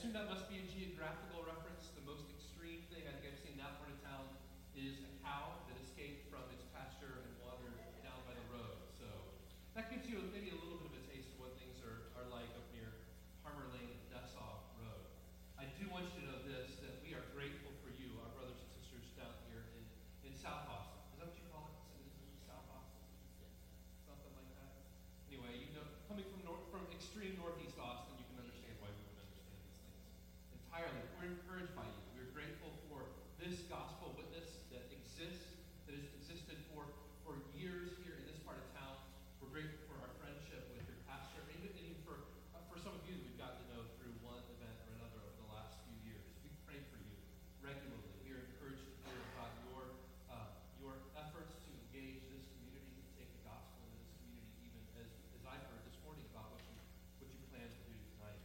assume that must be a geographical reference. The most extreme thing I think I've seen in that part of town is a cow that escaped from its pasture and wandered down by the road. So that gives you maybe a little bit of a taste of what things are, are like up near Harmer Lane and Dessau Road. I do want you to know this, that we are grateful for you, our brothers and sisters down here in, in South Austin. Is that what you call it? Is it South Austin? Something like that? Anyway, you know, coming from north, from extreme northeast Austin, you can understand why we would understand these things entirely. We're encouraged by you. We're grateful for this gospel witness that exists, that has existed for, for years here in this part of town. We're grateful for our friendship with your pastor, and even, and even for, uh, for some of you that we've gotten to know through one event or another over the last few years. We pray for you regularly. We are encouraged to hear about your, uh, your efforts to engage this community, to take the gospel into this community, even as, as I've heard this morning about what you, what you plan to do tonight.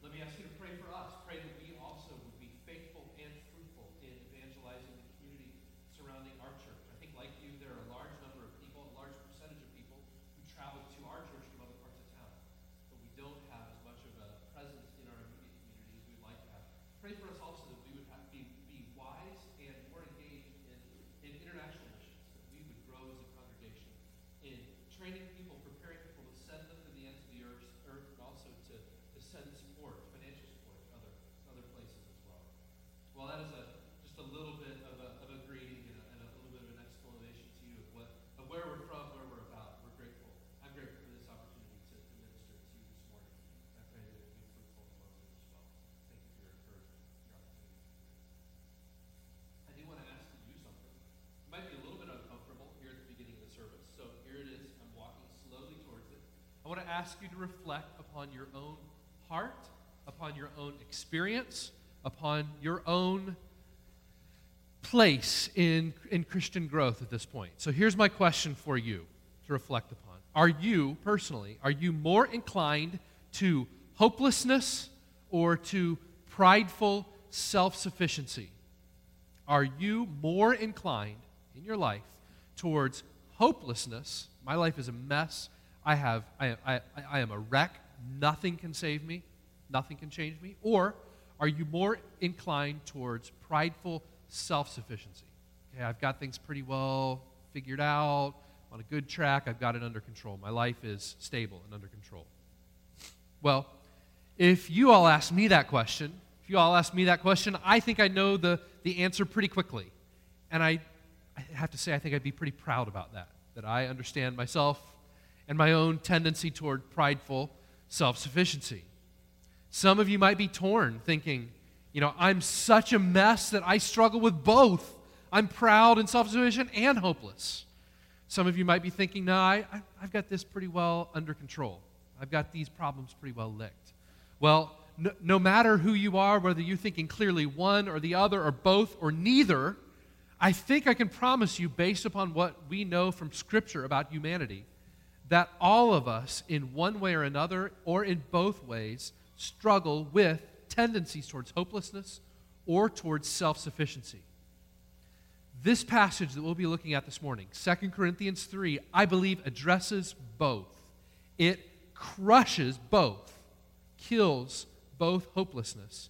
Let me ask you to pray for us. Pray that we also would be faithful and fruitful in evangelizing the community surrounding our church. I think, like you, there are a large number of people, a large percentage of people who travel to our church from other parts of town, but we don't have as much of a presence in our immediate community as we'd like to have. Pray for us also that we would have, be, be wise and more engaged in, in international missions, that we would grow as a congregation in training people, preparing people to send them to the ends of the earth, earth and also to, to send support, financial support to other, to other places as well. Well, that is a, just a little bit of a, of a greeting and a, and a little bit of an explanation to you of, what, of where we're from, where we're about. We're grateful. I'm grateful for this opportunity to, to minister to you this morning. I pray that it will be fruitful among you as well. Thank you for your encouragement, your opportunity. I do want to ask you to do something. It might be a little bit uncomfortable here at the beginning of the service, so here it is. I'm walking slowly towards it. I want to ask you to reflect upon your own heart, upon your own experience, upon your own place in, in Christian growth at this point. So here's my question for you to reflect upon. Are you, personally, are you more inclined to hopelessness or to prideful self sufficiency? Are you more inclined in your life towards hopelessness? My life is a mess. I, have, I, I, I am a wreck. Nothing can save me. Nothing can change me. Or are you more inclined towards prideful self sufficiency? Okay, I've got things pretty well figured out. I'm on a good track. I've got it under control. My life is stable and under control. Well, if you all ask me that question, if you all ask me that question, I think I know the, the answer pretty quickly. And I, I have to say, I think I'd be pretty proud about that, that I understand myself and my own tendency toward prideful self sufficiency. Some of you might be torn, thinking, you know, I'm such a mess that I struggle with both. I'm proud and self sufficient and hopeless. Some of you might be thinking, no, I, have got this pretty well under control. I've got these problems pretty well licked. Well, no, no matter who you are, whether you're thinking clearly one or the other or both or neither, I think I can promise you, based upon what we know from Scripture about humanity, that all of us, in one way or another, or in both ways, struggle with tendencies towards hopelessness or towards self sufficiency. This passage that we'll be looking at this morning, 2 Corinthians 3, I believe addresses both. It crushes both, kills both hopelessness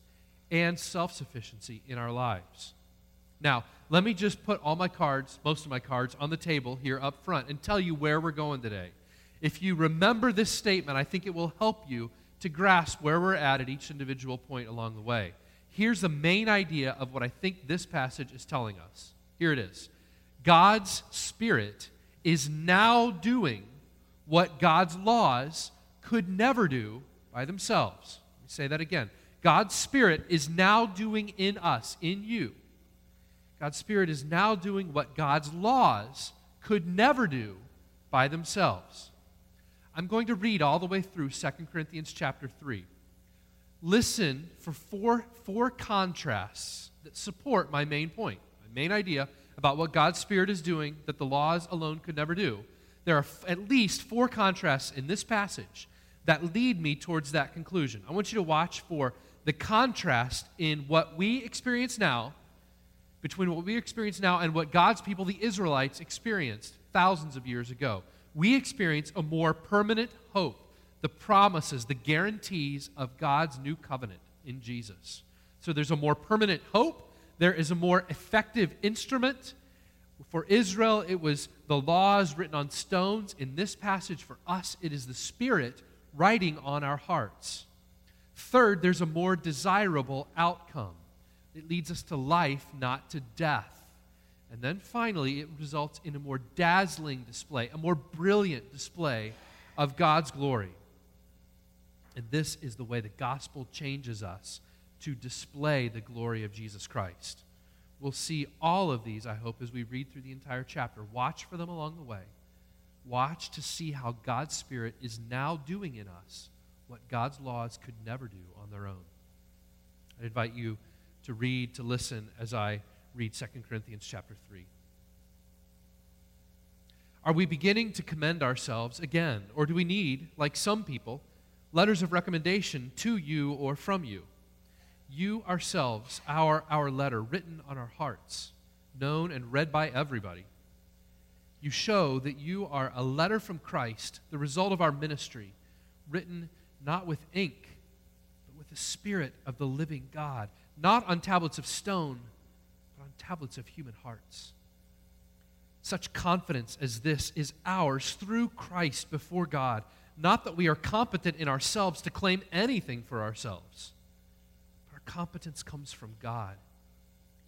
and self sufficiency in our lives. Now, let me just put all my cards, most of my cards, on the table here up front and tell you where we're going today. If you remember this statement, I think it will help you to grasp where we're at at each individual point along the way. Here's the main idea of what I think this passage is telling us. Here it is God's Spirit is now doing what God's laws could never do by themselves. Let me say that again. God's Spirit is now doing in us, in you. God's Spirit is now doing what God's laws could never do by themselves. I'm going to read all the way through 2 Corinthians chapter 3. Listen for four, four contrasts that support my main point, my main idea about what God's Spirit is doing that the laws alone could never do. There are f- at least four contrasts in this passage that lead me towards that conclusion. I want you to watch for the contrast in what we experience now between what we experience now and what God's people, the Israelites, experienced thousands of years ago. We experience a more permanent hope, the promises, the guarantees of God's new covenant in Jesus. So there's a more permanent hope, there is a more effective instrument. For Israel, it was the laws written on stones. In this passage, for us, it is the Spirit writing on our hearts. Third, there's a more desirable outcome. It leads us to life, not to death. And then finally, it results in a more dazzling display, a more brilliant display of God's glory. And this is the way the gospel changes us to display the glory of Jesus Christ. We'll see all of these, I hope, as we read through the entire chapter. Watch for them along the way. Watch to see how God's Spirit is now doing in us what God's laws could never do on their own. I invite you to read, to listen as I read 2 Corinthians chapter 3. Are we beginning to commend ourselves again, or do we need, like some people, letters of recommendation to you or from you? You ourselves, our, our letter written on our hearts, known and read by everybody. You show that you are a letter from Christ, the result of our ministry, written not with ink, but with the Spirit of the living God, not on tablets of stone, tablets of human hearts. Such confidence as this is ours through Christ before God, not that we are competent in ourselves to claim anything for ourselves, but our competence comes from God.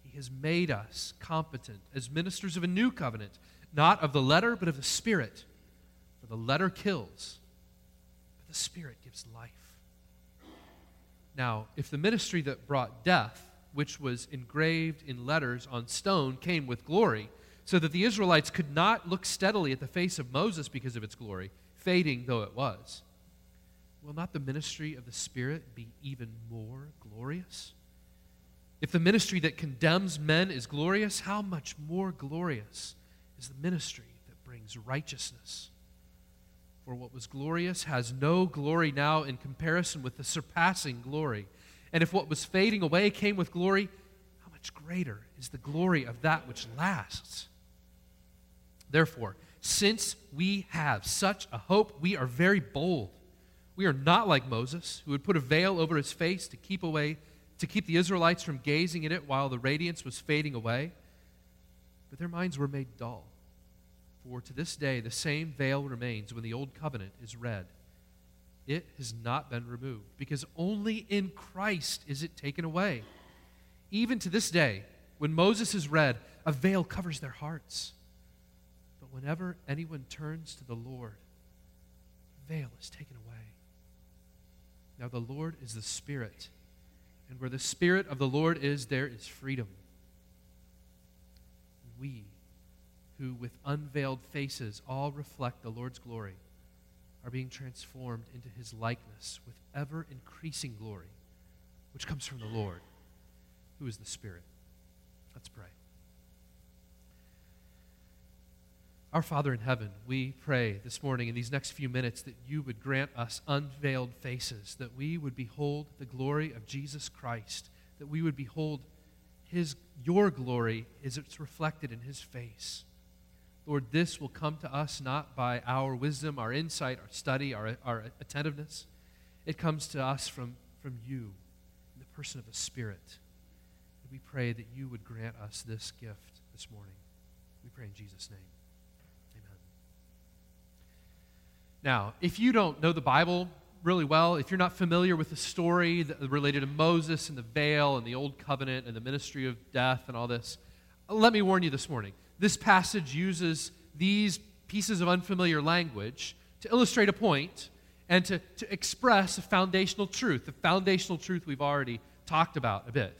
He has made us competent as ministers of a new covenant, not of the letter, but of the Spirit. For the letter kills, but the Spirit gives life. Now, if the ministry that brought death, which was engraved in letters on stone, came with glory, so that the Israelites could not look steadily at the face of Moses because of its glory, fading though it was, will not the ministry of the Spirit be even more glorious? If the ministry that condemns men is glorious, how much more glorious is the ministry that brings righteousness? For what was glorious has no glory now in comparison with the surpassing glory. And if what was fading away came with glory, how much greater is the glory of that which lasts? Therefore, since we have such a hope, we are very bold. We are not like Moses, who would put a veil over his face to keep away to keep the Israelites from gazing at it while the radiance was fading away. But their minds were made dull. For to this day, the same veil remains when the Old Covenant is read. It has not been removed, because only in Christ is it taken away. Even to this day, when Moses is read, a veil covers their hearts. But whenever anyone turns to the Lord, the veil is taken away. Now, the Lord is the Spirit, and where the Spirit of the Lord is, there is freedom. We who with unveiled faces all reflect the Lord's glory, are being transformed into his likeness with ever increasing glory, which comes from the Lord, who is the Spirit. Let's pray. Our Father in heaven, we pray this morning in these next few minutes that you would grant us unveiled faces, that we would behold the glory of Jesus Christ, that we would behold his, your glory as it's reflected in his face. Lord, this will come to us not by our wisdom, our insight, our study, our, our attentiveness. It comes to us from, from you, in the person of the Spirit. And we pray that you would grant us this gift this morning. We pray in Jesus' name. Amen. Now, if you don't know the Bible really well, if you're not familiar with the story related to Moses and the veil and the Old Covenant and the ministry of death and all this, let me warn you this morning this passage uses these pieces of unfamiliar language to illustrate a point and to, to express a foundational truth, the foundational truth we've already talked about a bit.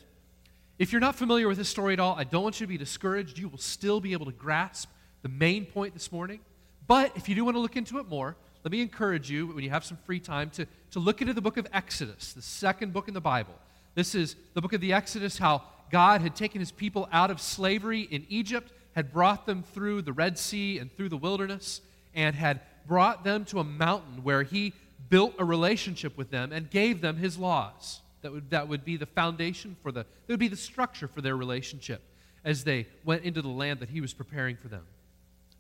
If you're not familiar with this story at all, I don't want you to be discouraged. You will still be able to grasp the main point this morning. But if you do want to look into it more, let me encourage you, when you have some free time, to, to look into the book of Exodus, the second book in the Bible. This is the book of the Exodus, how God had taken his people out of slavery in Egypt had brought them through the Red Sea and through the wilderness and had brought them to a mountain where he built a relationship with them and gave them his laws. That would, that would be the foundation for the, that would be the structure for their relationship as they went into the land that he was preparing for them.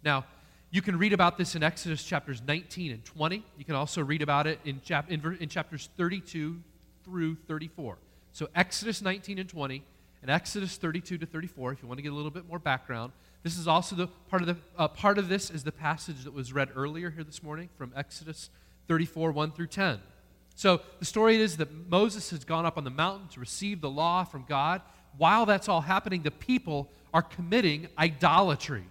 Now, you can read about this in Exodus chapters 19 and 20. You can also read about it in, chap- in, in chapters 32 through 34. So, Exodus 19 and 20, and Exodus 32 to 34, if you want to get a little bit more background. This is also the part of the uh, part of this is the passage that was read earlier here this morning from Exodus 34 1 through 10. So the story is that Moses has gone up on the mountain to receive the law from God. While that's all happening, the people are committing idolatry.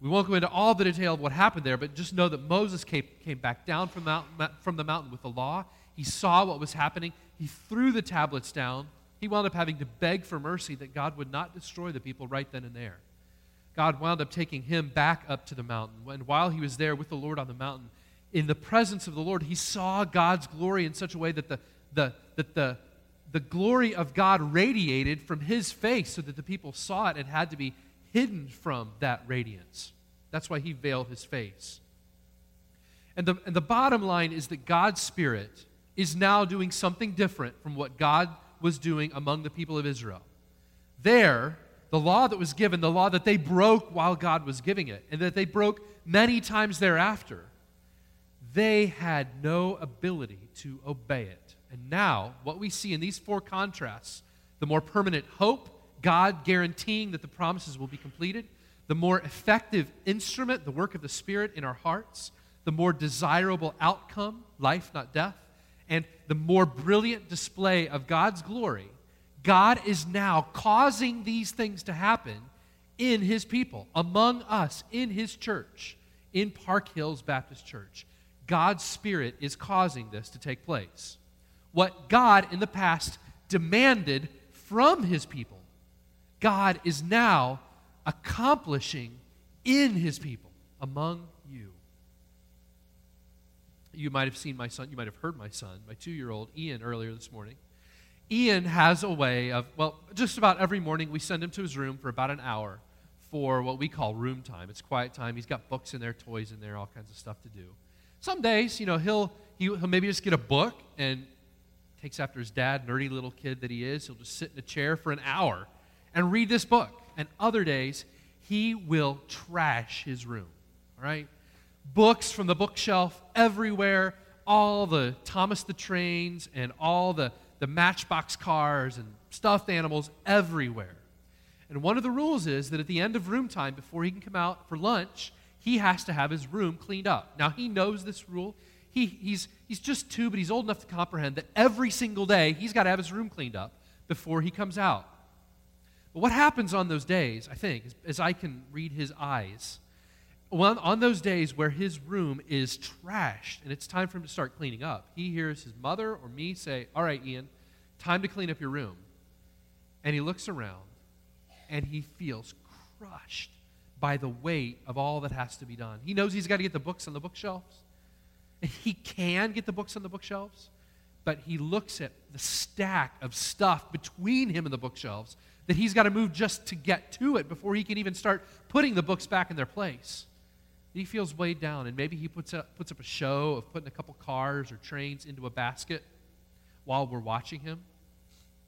We won't go into all the detail of what happened there, but just know that Moses came, came back down from, mountain, from the mountain with the law. He saw what was happening. He threw the tablets down. He wound up having to beg for mercy that God would not destroy the people right then and there. God wound up taking him back up to the mountain. And while he was there with the Lord on the mountain, in the presence of the Lord, he saw God's glory in such a way that the, the, that the, the glory of God radiated from his face so that the people saw it and had to be hidden from that radiance. That's why he veiled his face. And the, and the bottom line is that God's Spirit is now doing something different from what God was doing among the people of Israel. There, the law that was given, the law that they broke while God was giving it, and that they broke many times thereafter, they had no ability to obey it. And now, what we see in these four contrasts the more permanent hope, God guaranteeing that the promises will be completed, the more effective instrument, the work of the Spirit in our hearts, the more desirable outcome, life, not death, and the more brilliant display of God's glory, God is now causing these things to happen in His people, among us, in His church, in Park Hills Baptist Church. God's Spirit is causing this to take place. What God in the past demanded from his people, God is now accomplishing in his people, among you. You might have seen my son, you might have heard my son, my two year old Ian, earlier this morning. Ian has a way of, well, just about every morning we send him to his room for about an hour for what we call room time. It's quiet time. He's got books in there, toys in there, all kinds of stuff to do. Some days, you know, he'll, he'll maybe just get a book and takes after his dad, nerdy little kid that he is. He'll just sit in a chair for an hour and read this book. And other days, he will trash his room, all right? Books from the bookshelf everywhere, all the Thomas the Trains and all the, the Matchbox cars and stuffed animals everywhere. And one of the rules is that at the end of room time, before he can come out for lunch, he has to have his room cleaned up. Now, he knows this rule. He, he's, he's just two, but he's old enough to comprehend that every single day he's got to have his room cleaned up before he comes out. But what happens on those days, I think, as I can read his eyes, well, on those days where his room is trashed and it's time for him to start cleaning up, he hears his mother or me say, All right, Ian, time to clean up your room. And he looks around and he feels crushed by the weight of all that has to be done. He knows he's got to get the books on the bookshelves. He can get the books on the bookshelves, but he looks at the stack of stuff between him and the bookshelves that he's got to move just to get to it before he can even start putting the books back in their place. He feels weighed down, and maybe he puts up, puts up a show of putting a couple cars or trains into a basket while we're watching him.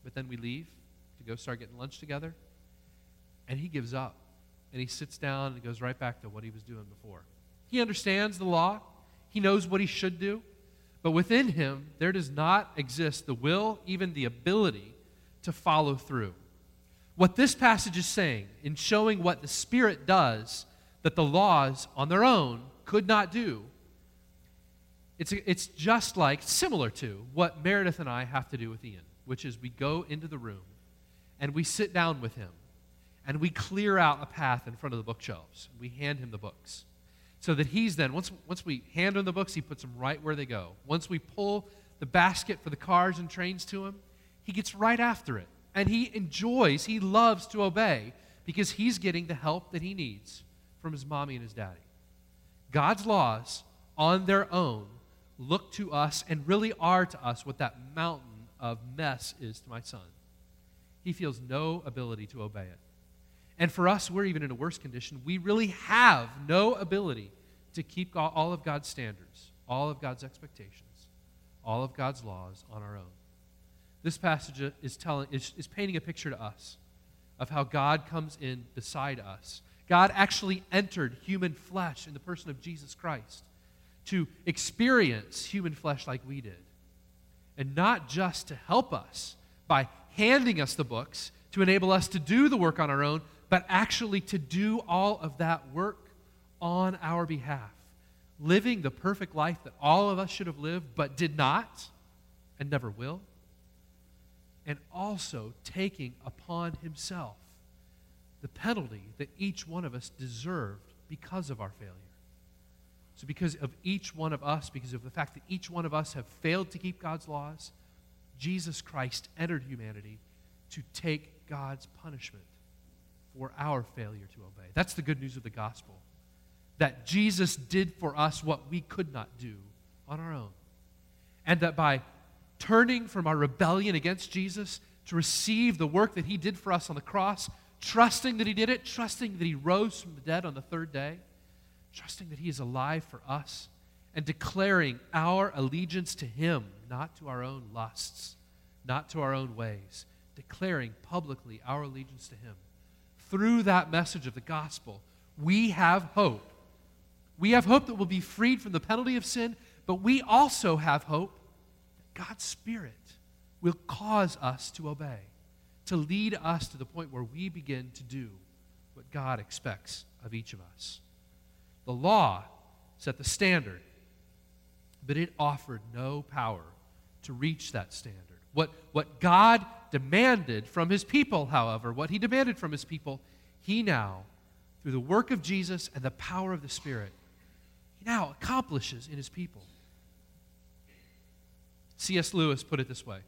But then we leave to go start getting lunch together, and he gives up and he sits down and goes right back to what he was doing before. He understands the law, he knows what he should do, but within him, there does not exist the will, even the ability to follow through. What this passage is saying, in showing what the Spirit does that the laws on their own could not do, it's, it's just like, similar to, what Meredith and I have to do with Ian, which is we go into the room and we sit down with him and we clear out a path in front of the bookshelves. We hand him the books. So that he's then, once, once we hand him the books, he puts them right where they go. Once we pull the basket for the cars and trains to him, he gets right after it. And he enjoys, he loves to obey because he's getting the help that he needs from his mommy and his daddy. God's laws on their own look to us and really are to us what that mountain of mess is to my son. He feels no ability to obey it. And for us, we're even in a worse condition. We really have no ability to keep all of God's standards, all of God's expectations, all of God's laws on our own. This passage is, telling, is, is painting a picture to us of how God comes in beside us. God actually entered human flesh in the person of Jesus Christ to experience human flesh like we did. And not just to help us by handing us the books to enable us to do the work on our own, but actually to do all of that work on our behalf. Living the perfect life that all of us should have lived, but did not and never will. And also taking upon himself the penalty that each one of us deserved because of our failure. So, because of each one of us, because of the fact that each one of us have failed to keep God's laws, Jesus Christ entered humanity to take God's punishment for our failure to obey. That's the good news of the gospel. That Jesus did for us what we could not do on our own. And that by turning from our rebellion against Jesus to receive the work that he did for us on the cross, trusting that he did it, trusting that he rose from the dead on the third day, trusting that he is alive for us, and declaring our allegiance to him, not to our own lusts, not to our own ways, declaring publicly our allegiance to him. Through that message of the gospel, we have hope. We have hope that we'll be freed from the penalty of sin, but we also have hope that God's Spirit will cause us to obey, to lead us to the point where we begin to do what God expects of each of us. The law set the standard, but it offered no power to reach that standard. What, what God demanded from his people, however, what he demanded from his people, he now, through the work of Jesus and the power of the Spirit, he now accomplishes in his people. C.S. Lewis put it this way,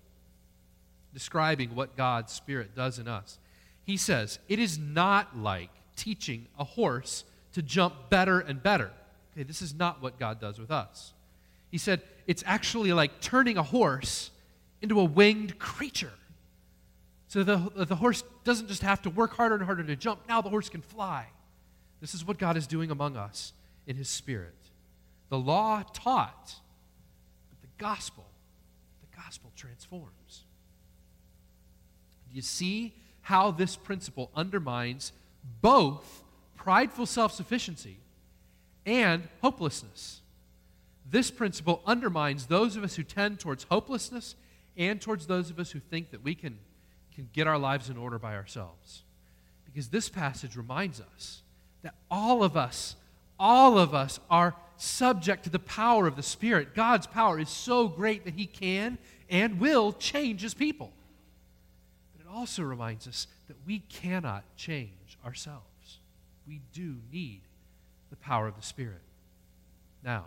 describing what God's Spirit does in us. He says, It is not like teaching a horse to jump better and better. Okay, this is not what God does with us. He said, It's actually like turning a horse into a winged creature. So the, the horse doesn't just have to work harder and harder to jump. Now the horse can fly. This is what God is doing among us in His Spirit. The law taught, but the gospel, the gospel transforms. Do you see how this principle undermines both prideful self sufficiency and hopelessness? This principle undermines those of us who tend towards hopelessness and towards those of us who think that we can can get our lives in order by ourselves. Because this passage reminds us that all of us, all of us are subject to the power of the Spirit. God's power is so great that He can and will change His people. Also reminds us that we cannot change ourselves. We do need the power of the Spirit. Now,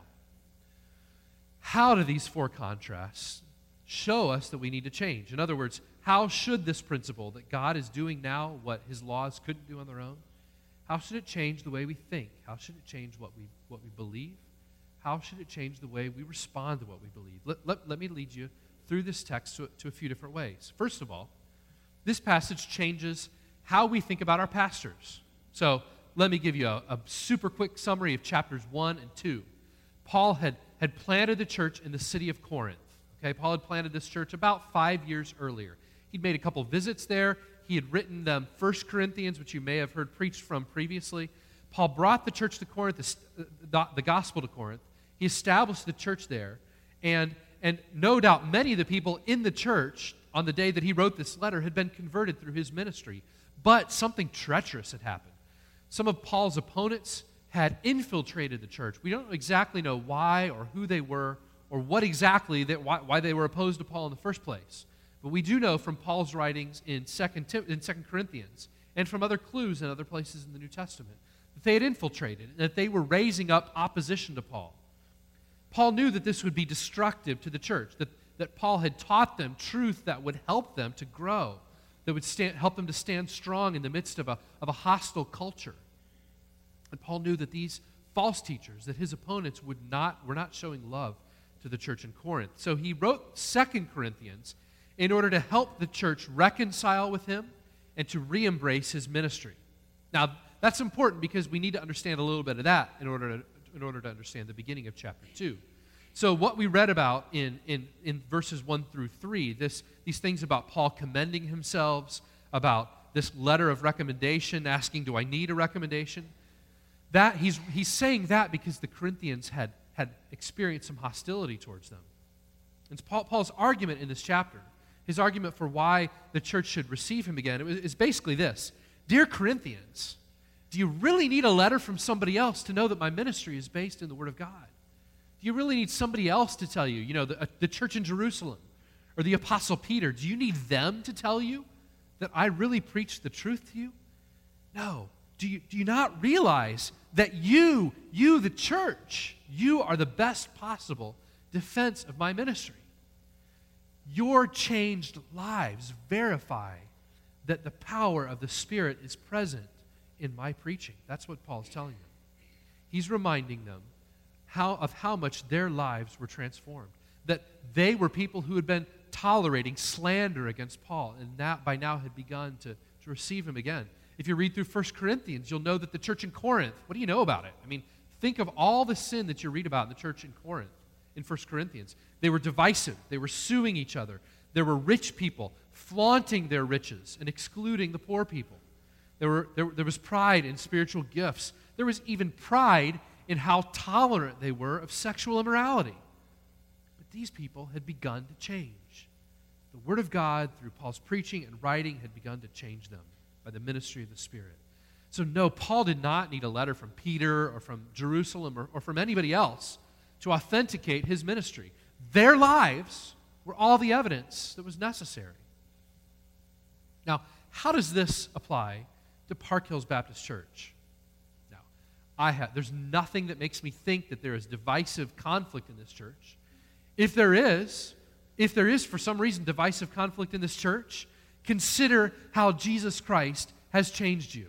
how do these four contrasts show us that we need to change? In other words, how should this principle that God is doing now what his laws couldn't do on their own, how should it change the way we think? How should it change what we, what we believe? How should it change the way we respond to what we believe? Let, let, let me lead you through this text to, to a few different ways. First of all, this passage changes how we think about our pastors. So let me give you a, a super quick summary of chapters 1 and 2. Paul had, had planted the church in the city of Corinth. Okay, Paul had planted this church about five years earlier. He'd made a couple visits there. He had written them First Corinthians, which you may have heard preached from previously. Paul brought the church to Corinth, the, the gospel to Corinth. He established the church there. And, and no doubt many of the people in the church on the day that he wrote this letter had been converted through his ministry. But something treacherous had happened. Some of Paul's opponents had infiltrated the church. We don't exactly know why or who they were or what exactly that, why, why they were opposed to Paul in the first place. But we do know from Paul's writings in 2nd, in 2 Corinthians and from other clues in other places in the New Testament that they had infiltrated and that they were raising up opposition to Paul. Paul knew that this would be destructive to the church, that, that Paul had taught them truth that would help them to grow, that would stand, help them to stand strong in the midst of a, of a hostile culture. And Paul knew that these false teachers, that his opponents would not, were not showing love to the church in Corinth. So he wrote Second Corinthians in order to help the church reconcile with him and to re embrace his ministry. Now, that's important because we need to understand a little bit of that in order to, in order to understand the beginning of chapter 2. So, what we read about in, in, in verses 1 through 3, this, these things about Paul commending himself, about this letter of recommendation, asking, Do I need a recommendation? That he's, he's saying that because the Corinthians had, had experienced some hostility towards them. And Paul, Paul's argument in this chapter his argument for why the church should receive him again is basically this Dear Corinthians, do you really need a letter from somebody else to know that my ministry is based in the Word of God? Do you really need somebody else to tell you? You know, the, uh, the church in Jerusalem or the Apostle Peter, do you need them to tell you that I really preach the truth to you? No. Do you, do you not realize that you, you, the church, you are the best possible defense of my ministry? Your changed lives verify that the power of the Spirit is present in my preaching. That's what Paul's telling them. He's reminding them how, of how much their lives were transformed. That they were people who had been tolerating slander against Paul and that by now had begun to, to receive him again. If you read through 1 Corinthians, you'll know that the church in Corinth, what do you know about it? I mean, think of all the sin that you read about in the church in Corinth, in 1 Corinthians. They were divisive, they were suing each other. There were rich people flaunting their riches and excluding the poor people. There, were, there, there was pride in spiritual gifts. There was even pride in how tolerant they were of sexual immorality. But these people had begun to change. The Word of God, through Paul's preaching and writing, had begun to change them by the ministry of the Spirit. So, no, Paul did not need a letter from Peter or from Jerusalem or, or from anybody else to authenticate his ministry. Their lives were all the evidence that was necessary. Now, how does this apply to Park Hills Baptist Church? I have there's nothing that makes me think that there is divisive conflict in this church. If there is, if there is for some reason divisive conflict in this church, consider how Jesus Christ has changed you.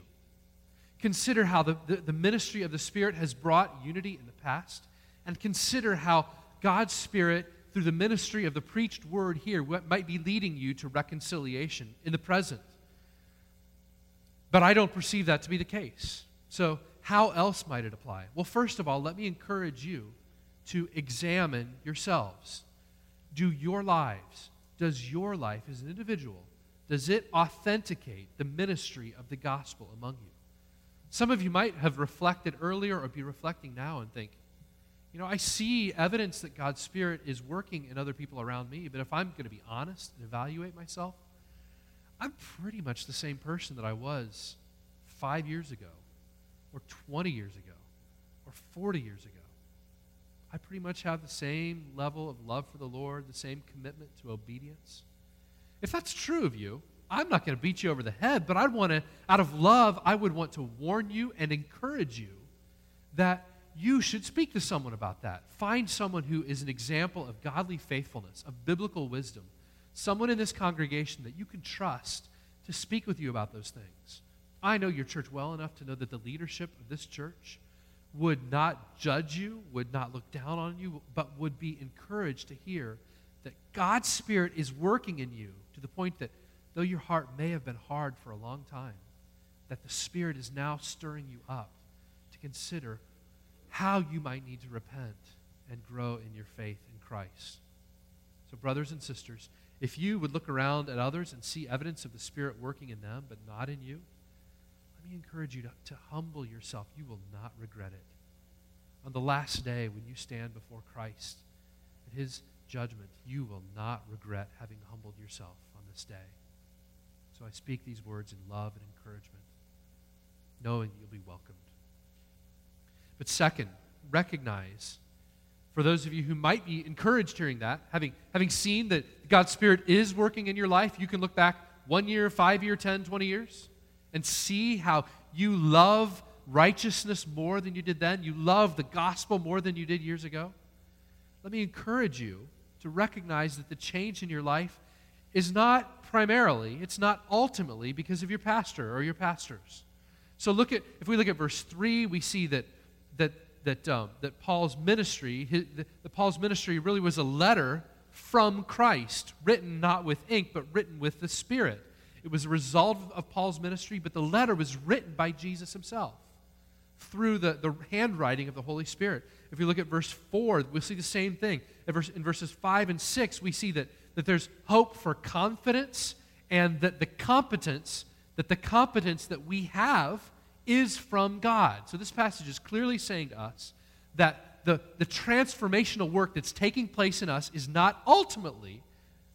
Consider how the, the, the, ministry of the Spirit has brought unity in the past, and consider how God's Spirit, through the ministry of the preached word here, might be leading you to reconciliation in the present. But I don't perceive that to be the case. So, how else might it apply? Well, first of all, let me encourage you to examine yourselves. Do your lives, does your life as an individual, does it authenticate the ministry of the gospel among you? Some of you might have reflected earlier or be reflecting now and think, you know, I see evidence that God's Spirit is working in other people around me, but if I'm going to be honest and evaluate myself, I'm pretty much the same person that I was five years ago, or 20 years ago, or 40 years ago. I pretty much have the same level of love for the Lord, the same commitment to obedience. If that's true of you, I'm not going to beat you over the head, but I'd want to, out of love, I would want to warn you and encourage you that you should speak to someone about that. Find someone who is an example of godly faithfulness, of biblical wisdom, someone in this congregation that you can trust to speak with you about those things. I know your church well enough to know that the leadership of this church would not judge you, would not look down on you, but would be encouraged to hear that God's Spirit is working in you to the point that though your heart may have been hard for a long time, that the Spirit is now stirring you up to consider how you might need to repent and grow in your faith in Christ. So, brothers and sisters, if you would look around at others and see evidence of the Spirit working in them but not in you, me encourage you to, to humble yourself. You will not regret it. On the last day, when you stand before Christ at His judgment, you will not regret having humbled yourself on this day. So I speak these words in love and encouragement, knowing you'll be welcomed. But second, recognize for those of you who might be encouraged hearing that, having, having seen that God's Spirit is working in your life, you can look back one year, five year, 10, 20 years, and see how you love righteousness more than you did then. You love the gospel more than you did years ago. Let me encourage you to recognize that the change in your life is not primarily, it's not ultimately because of your pastor or your pastors. So look at if we look at verse 3, we see that that that, um, that Paul's ministry, his, the, the Paul's ministry really was a letter from Christ, written not with ink, but written with the Spirit. It was a result of Paul's ministry, but the letter was written by Jesus himself through the, the handwriting of the Holy Spirit. If we look at verse 4, we'll see the same thing. In, verse, in verses 5 and 6, we see that, that there's hope for confidence and that the competence, that the competence that we have is from God. So this passage is clearly saying to us that the, the transformational work that's taking place in us is not ultimately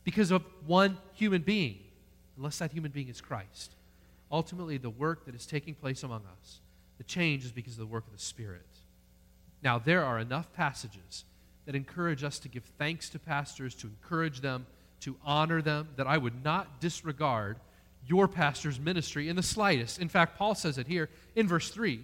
because of one human being, unless that human being is Christ. Ultimately, the work that is taking place among us, the change is because of the work of the Spirit. Now, there are enough passages that encourage us to give thanks to pastors, to encourage them, to honor them, that I would not disregard your pastor's ministry in the slightest. In fact, Paul says it here in verse 3.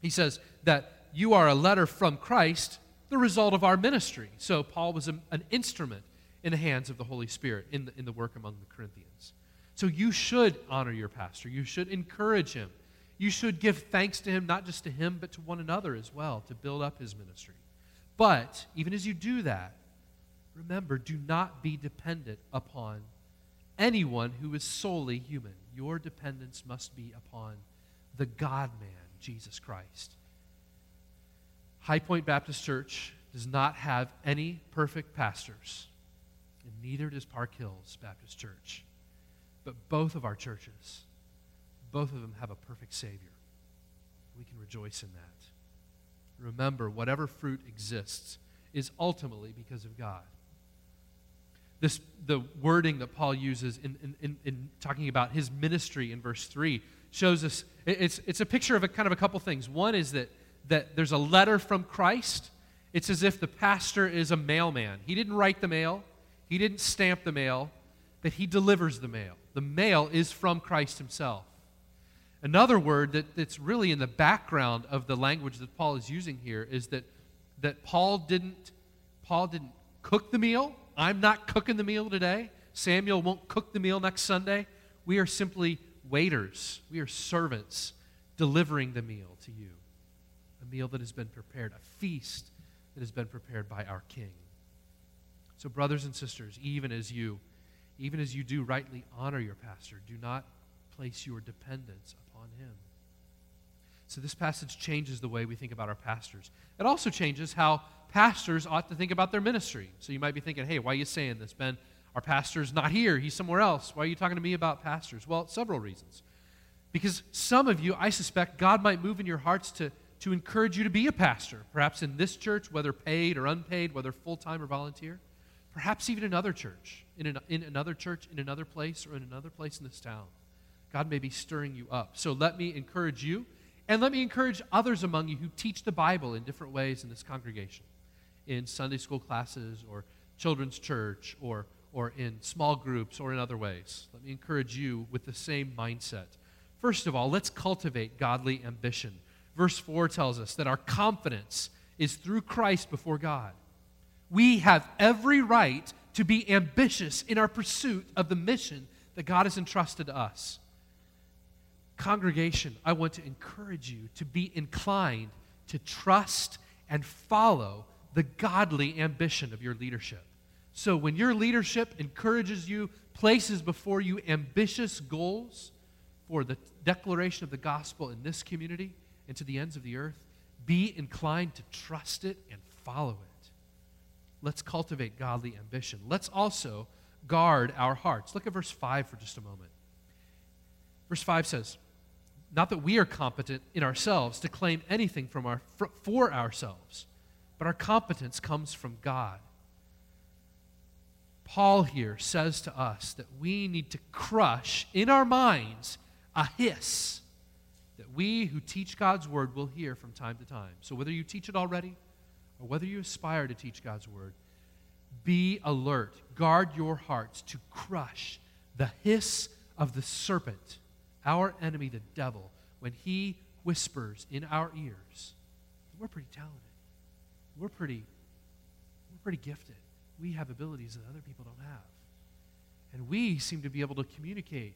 He says that you are a letter from Christ, the result of our ministry. So, Paul was a, an instrument in the hands of the Holy Spirit in the, in the work among the Corinthians. So, you should honor your pastor, you should encourage him. You should give thanks to him, not just to him, but to one another as well, to build up his ministry. But even as you do that, remember, do not be dependent upon anyone who is solely human. Your dependence must be upon the God man, Jesus Christ. High Pointe Baptist Church does not have any perfect pastors, and neither does Park Hills Baptist Church. But both of our churches, both of them have a perfect Savior. We can rejoice in that. Remember, whatever fruit exists is ultimately because of God. This, the wording that Paul uses in, in, in, in talking about his ministry in verse 3 shows us it's, it's a picture of a kind of a couple things. One is that, that there's a letter from Christ. It's as if the pastor is a mailman. He didn't write the mail, he didn't stamp the mail, but he delivers the mail. The mail is from Christ himself. Another word that, that's really in the background of the language that Paul is using here is that, that Paul didn't Paul didn't cook the meal. I'm not cooking the meal today. Samuel won't cook the meal next Sunday. We are simply waiters. We are servants delivering the meal to you. A meal that has been prepared, a feast that has been prepared by our King. So, brothers and sisters, even as you, even as you do rightly honor your pastor, do not place your dependence upon him. So, this passage changes the way we think about our pastors. It also changes how pastors ought to think about their ministry. So, you might be thinking, hey, why are you saying this, Ben? Our pastor's not here, he's somewhere else. Why are you talking to me about pastors? Well, several reasons. Because some of you, I suspect, God might move in your hearts to, to encourage you to be a pastor, perhaps in this church, whether paid or unpaid, whether full time or volunteer, perhaps even another church, in, an, in another church, in another place, or in another place in this town. God may be stirring you up. So let me encourage you, and let me encourage others among you who teach the Bible in different ways in this congregation, in Sunday school classes, or children's church, or, or in small groups, or in other ways. Let me encourage you with the same mindset. First of all, let's cultivate godly ambition. Verse 4 tells us that our confidence is through Christ before God. We have every right to be ambitious in our pursuit of the mission that God has entrusted to us. Congregation, I want to encourage you to be inclined to trust and follow the godly ambition of your leadership. So when your leadership encourages you, places before you ambitious goals for the declaration of the gospel in this community and to the ends of the earth, be inclined to trust it and follow it. Let's cultivate godly ambition. Let's also guard our hearts. Look at verse 5 for just a moment. Verse 5 says, not that we are competent in ourselves to claim anything from our, for ourselves, but our competence comes from God. Paul here says to us that we need to crush in our minds a hiss that we who teach God's word will hear from time to time. So, whether you teach it already or whether you aspire to teach God's word, be alert. Guard your hearts to crush the hiss of the serpent our enemy, the devil, when he whispers in our ears, we're pretty talented. We're pretty, we're pretty gifted. We have abilities that other people don't have. And we seem to be able to communicate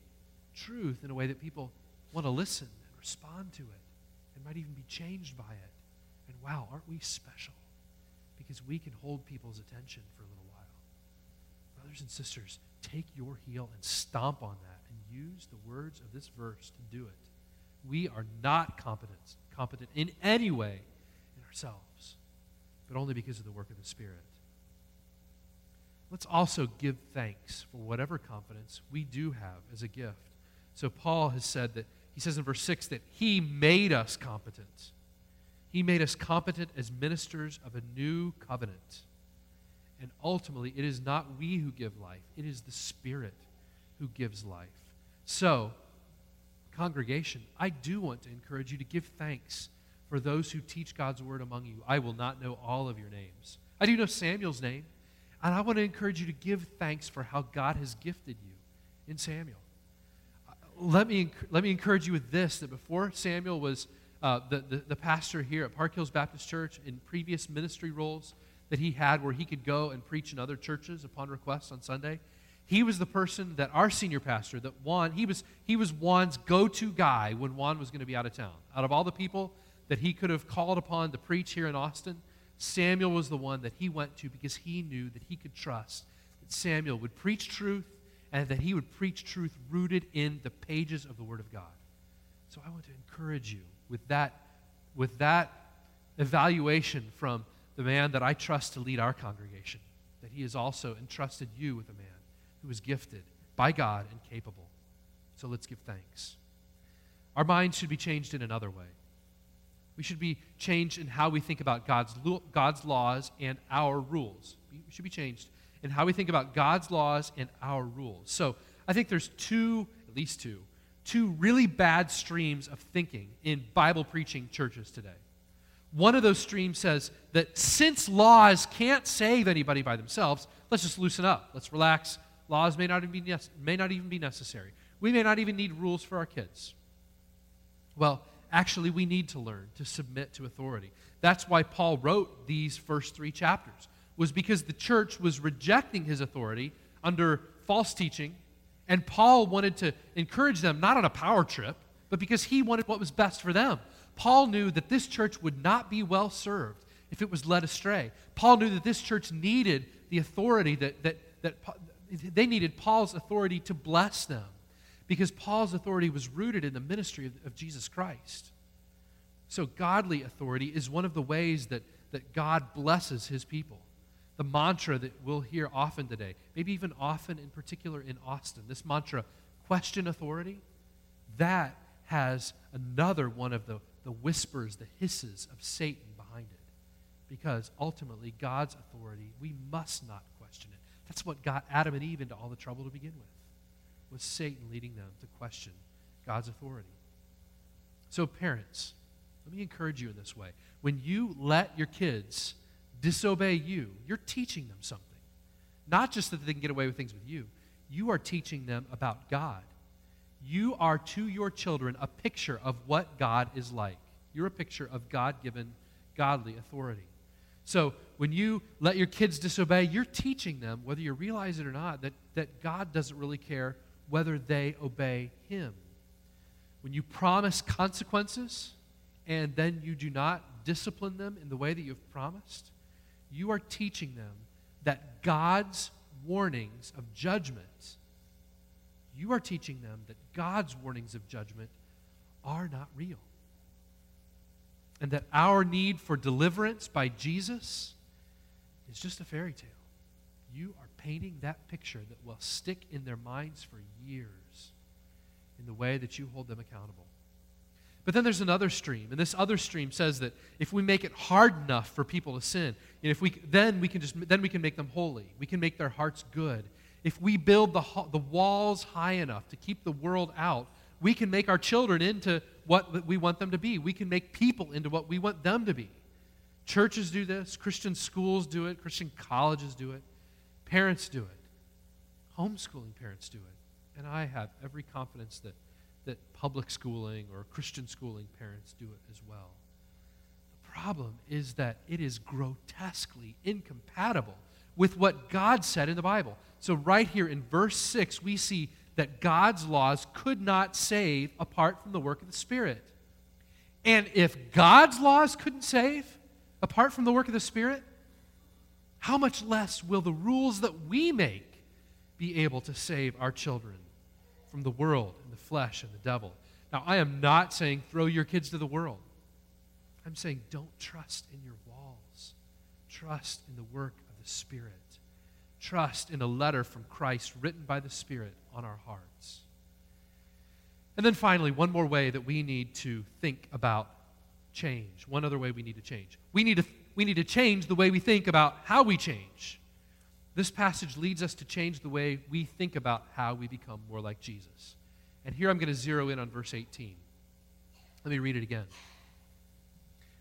truth in a way that people want to listen and respond to it and might even be changed by it. And wow, aren't we special? Because we can hold people's attention for a little while. Brothers and sisters, take your heel and stomp on that and use the words of this verse to do it. We are not competent, competent in any way in ourselves, but only because of the work of the Spirit. Let's also give thanks for whatever confidence we do have as a gift. So Paul has said that, he says in verse 6 that he made us competent. He made us competent as ministers of a new covenant. And ultimately, it is not we who give life, it is the Spirit who gives life. So, congregation, I do want to encourage you to give thanks for those who teach God's word among you. I will not know all of your names. I do know Samuel's name, and I want to encourage you to give thanks for how God has gifted you in Samuel. Uh, let me, let me encourage you with this that before Samuel was uh, the, the, the pastor here at Park Hills Baptist Church in previous ministry roles that he had where he could go and preach in other churches upon request on Sunday, he was the person that our senior pastor, that Juan, he was, he was Juan's go to guy when Juan was going to be out of town. Out of all the people that he could have called upon to preach here in Austin, Samuel was the one that he went to because he knew that he could trust that Samuel would preach truth and that he would preach truth rooted in the pages of the Word of God. So I want to encourage you with that, with that evaluation from the man that I trust to lead our congregation, that he has also entrusted you with a man who is gifted by God and capable. So let's give thanks. Our minds should be changed in another way. We should be changed in how we think about God's, God's laws and our rules. We should be changed in how we think about God's laws and our rules. So I think there's two, at least two, two really bad streams of thinking in Bible preaching churches today. One of those streams says that since laws can't save anybody by themselves, let's just loosen up. Let's relax. Laws may not, even be, may not even be necessary. We may not even need rules for our kids. Well, actually, we need to learn to submit to authority. That's why Paul wrote these first three chapters, was because the church was rejecting his authority under false teaching, and Paul wanted to encourage them not on a power trip, but because he wanted what was best for them. Paul knew that this church would not be well served if it was led astray. Paul knew that this church needed the authority that, that, that, they needed Paul's authority to bless them because Paul's authority was rooted in the ministry of, of Jesus Christ. So, godly authority is one of the ways that, that God blesses his people. The mantra that we'll hear often today, maybe even often in particular in Austin, this mantra, question authority, that has another one of the, the whispers, the hisses of Satan behind it. Because ultimately, God's authority, we must not question it. That's what got Adam and Eve into all the trouble to begin with, was Satan leading them to question God's authority. So, parents, let me encourage you in this way. When you let your kids disobey you, you're teaching them something. Not just that they can get away with things with you, you are teaching them about God. You are to your children a picture of what God is like. You're a picture of God given godly authority. So when you let your kids disobey, you're teaching them, whether you realize it or not, that, that God doesn't really care whether they obey Him. When you promise consequences and then you do not discipline them in the way that you've promised, you are teaching them that God's warnings of judgment, you are teaching them that God's warnings of judgment are not real and that our need for deliverance by Jesus is just a fairy tale. You are painting that picture that will stick in their minds for years in the way that you hold them accountable. But then there's another stream, and this other stream says that if we make it hard enough for people to sin, if we, then we can just then we can make them holy. We can make their hearts good. If we build the, the walls high enough to keep the world out, we can make our children into what we want them to be. We can make people into what we want them to be. Churches do this, Christian schools do it, Christian colleges do it, parents do it, homeschooling parents do it. And I have every confidence that, that public schooling or Christian schooling parents do it as well. The problem is that it is grotesquely incompatible with what God said in the Bible. So, right here in verse 6, we see that God's laws could not save apart from the work of the Spirit. And if God's laws couldn't save apart from the work of the Spirit, how much less will the rules that we make be able to save our children from the world and the flesh and the devil? Now, I am not saying throw your kids to the world. I'm saying don't trust in your walls. Trust in the work of the Spirit. Trust in a letter from Christ written by the Spirit on our hearts. And then finally, one more way that we need to think about change. One other way we need to change. We need to, we need to change the way we think about how we change. This passage leads us to change the way we think about how we become more like Jesus. And here I'm going to zero in on verse 18. Let me read it again.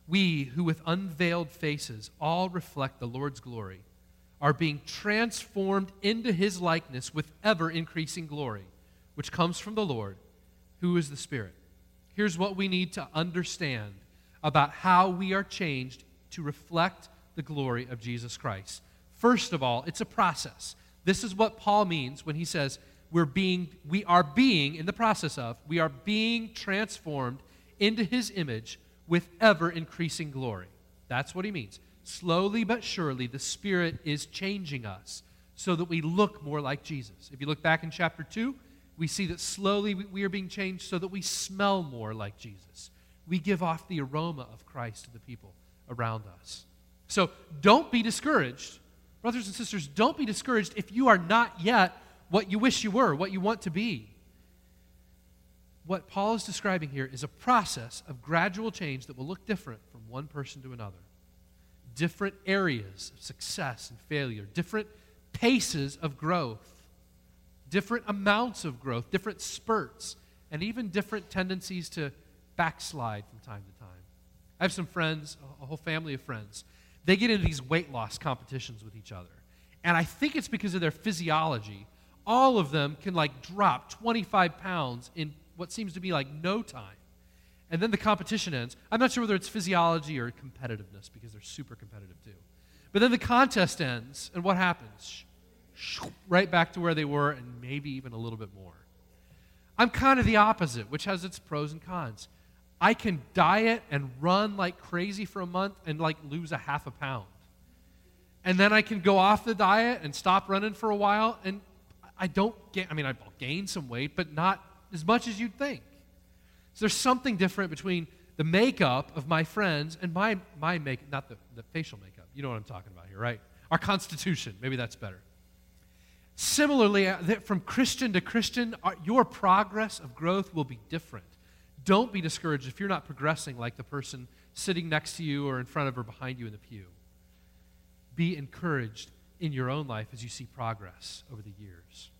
We who with unveiled faces all reflect the Lord's glory are being transformed into his likeness with ever increasing glory, which comes from the Lord, who is the Spirit. Here's what we need to understand about how we are changed to reflect the glory of Jesus Christ. First of all, it's a process. This is what Paul means when he says we're being we are being in the process of we are being transformed into his image with ever increasing glory. That's what he means. Slowly but surely, the Spirit is changing us so that we look more like Jesus. If you look back in chapter 2, we see that slowly we are being changed so that we smell more like Jesus. We give off the aroma of Christ to the people around us. So don't be discouraged. Brothers and sisters, don't be discouraged if you are not yet what you wish you were, what you want to be what Paul is describing here is a process of gradual change that will look different from one person to another. Different areas of success and failure, different paces of growth, different amounts of growth, different spurts, and even different tendencies to backslide from time to time. I have some friends, a whole family of friends. They get into these weight loss competitions with each other. And I think it's because of their physiology. All of them can like drop 25 pounds in what seems to be like no time. And then the competition ends. I'm not sure whether it's physiology or competitiveness because they're super competitive too. But then the contest ends, and what happens? Right back to where they were, and maybe even a little bit more. I'm kind of the opposite, which has its pros and cons. I can diet and run like crazy for a month and like lose a half a pound. And then I can go off the diet and stop running for a while, and I don't get, I mean, I'll gain some weight, but not as much as you'd think. So there's something different between the makeup of my friends and my, my make, not the, the facial makeup. You know what I'm talking about here, right? Our constitution. Maybe that's better. Similarly, uh, from Christian to Christian, uh, your progress of growth will be different. Don't be discouraged if you're not progressing like the person sitting next to you or in front of or behind you in the pew. Be encouraged in your own life as you see progress over the years.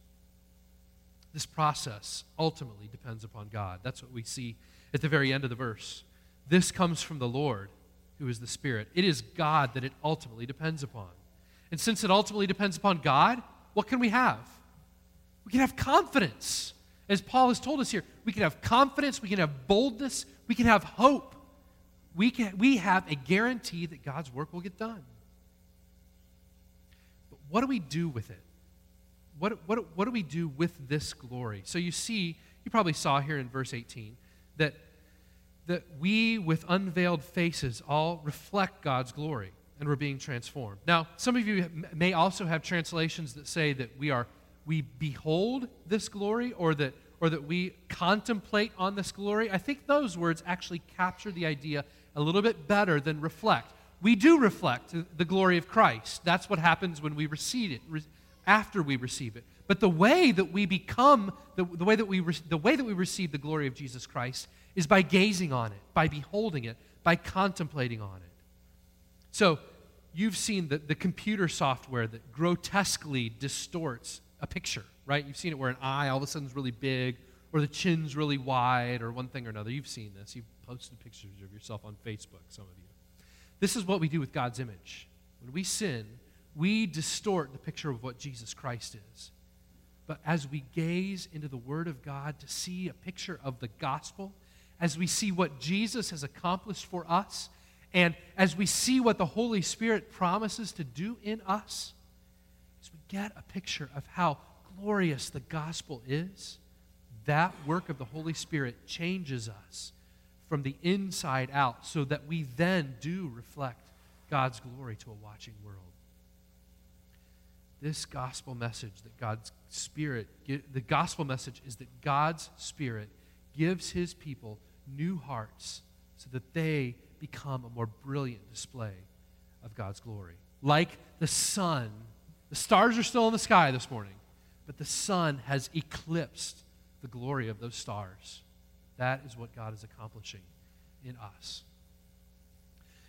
This process ultimately depends upon God. That's what we see at the very end of the verse. This comes from the Lord, who is the Spirit. It is God that it ultimately depends upon. And since it ultimately depends upon God, what can we have? We can have confidence. As Paul has told us here, we can have confidence, we can have boldness, we can have hope. We, can, we have a guarantee that God's work will get done. But what do we do with it? what, what, what do we do with this glory? So you see, you probably saw here in verse 18 that, that we, with unveiled faces, all reflect God's glory and we're being transformed. Now, some of you may also have translations that say that we are we behold this glory or that or that we contemplate on this glory. I think those words actually capture the idea a little bit better than reflect. We do reflect the glory of Christ. That's what happens when we receive it, after we receive it. But the way that we become, the, the, way, that we re- the way that we receive the glory of Jesus Christ is by gazing on it, by beholding it, by contemplating on it. So you've seen the, the computer software that grotesquely distorts a picture, right? You've seen it where an eye all of a sudden is really big, or the chin's really wide, or one thing or another. You've seen this. You've posted pictures of yourself on Facebook, some of you. This is what we do with God's image. When we sin, we distort the picture of what Jesus Christ is. But as we gaze into the Word of God to see a picture of the gospel, as we see what Jesus has accomplished for us, and as we see what the Holy Spirit promises to do in us, as we get a picture of how glorious the gospel is, that work of the Holy Spirit changes us from the inside out so that we then do reflect God's glory to a watching world this gospel message that God's Spirit, the gospel message is that God's Spirit gives his people new hearts so that they become a more brilliant display of God's glory. Like the sun, the stars are still in the sky this morning, but the sun has eclipsed the glory of those stars. That is what God is accomplishing in us.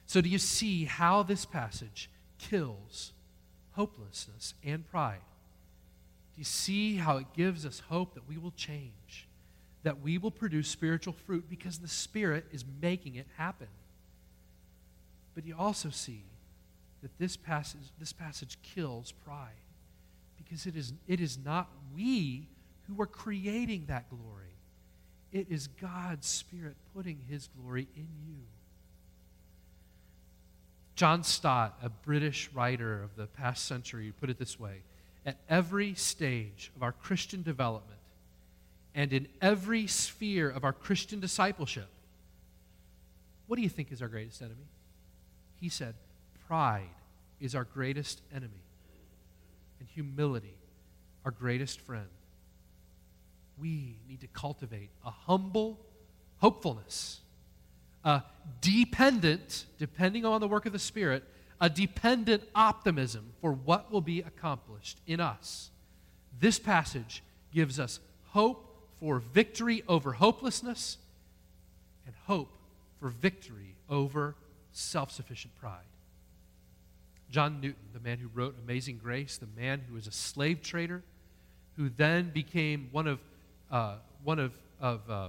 So, do you see how this passage kills hopelessness and pride. Do you see how it gives us hope that we will change, that we will produce spiritual fruit because the Spirit is making it happen? But you also see that this passage, this passage kills pride because it is, it is not we who are creating that glory. It is God's Spirit putting His glory in you. John Stott, a British writer of the past century, put it this way At every stage of our Christian development and in every sphere of our Christian discipleship, what do you think is our greatest enemy? He said, Pride is our greatest enemy, and humility, our greatest friend we need to cultivate a humble hopefulness, a dependent, depending on the work of the Spirit, a dependent optimism for what will be accomplished in us. This passage gives us hope for victory over hopelessness and hope for victory over self sufficient pride. John Newton, the man who wrote Amazing Grace, the man who was a slave trader, who then became one of uh, one of, of uh,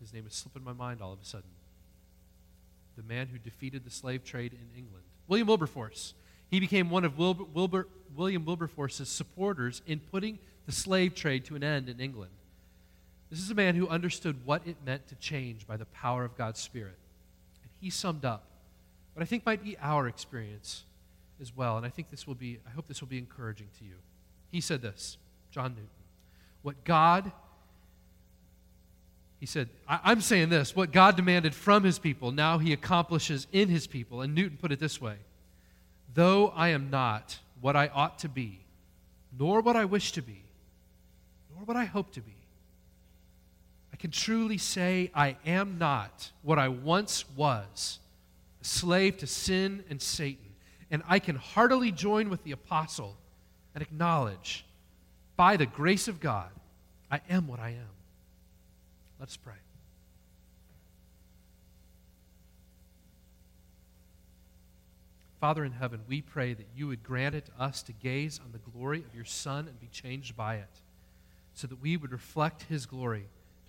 his name is slipping my mind all of a sudden. The man who defeated the slave trade in England, William Wilberforce. He became one of William Wilberforce's supporters in putting the slave trade to an end in England. This is a man who understood what it meant to change by the power of God's Spirit. And he summed up what I think might be our experience as well. And I think this will be, I hope this will be encouraging to you. He said this, John Newton. What God he said, I- am saying this what God demanded from his people, now he accomplishes in his people. And Newton put it this way Though I am not what I ought to be, nor what I wish to be, nor what I hope to be, I can truly say I am not what I once was, a slave to sin and Satan. And I can heartily join with the apostle and acknowledge, by the grace of God, I am what I am. Let's pray. Father in heaven, we pray that you would grant it to us to gaze on the glory of your Son and be changed by it, so that we would reflect his glory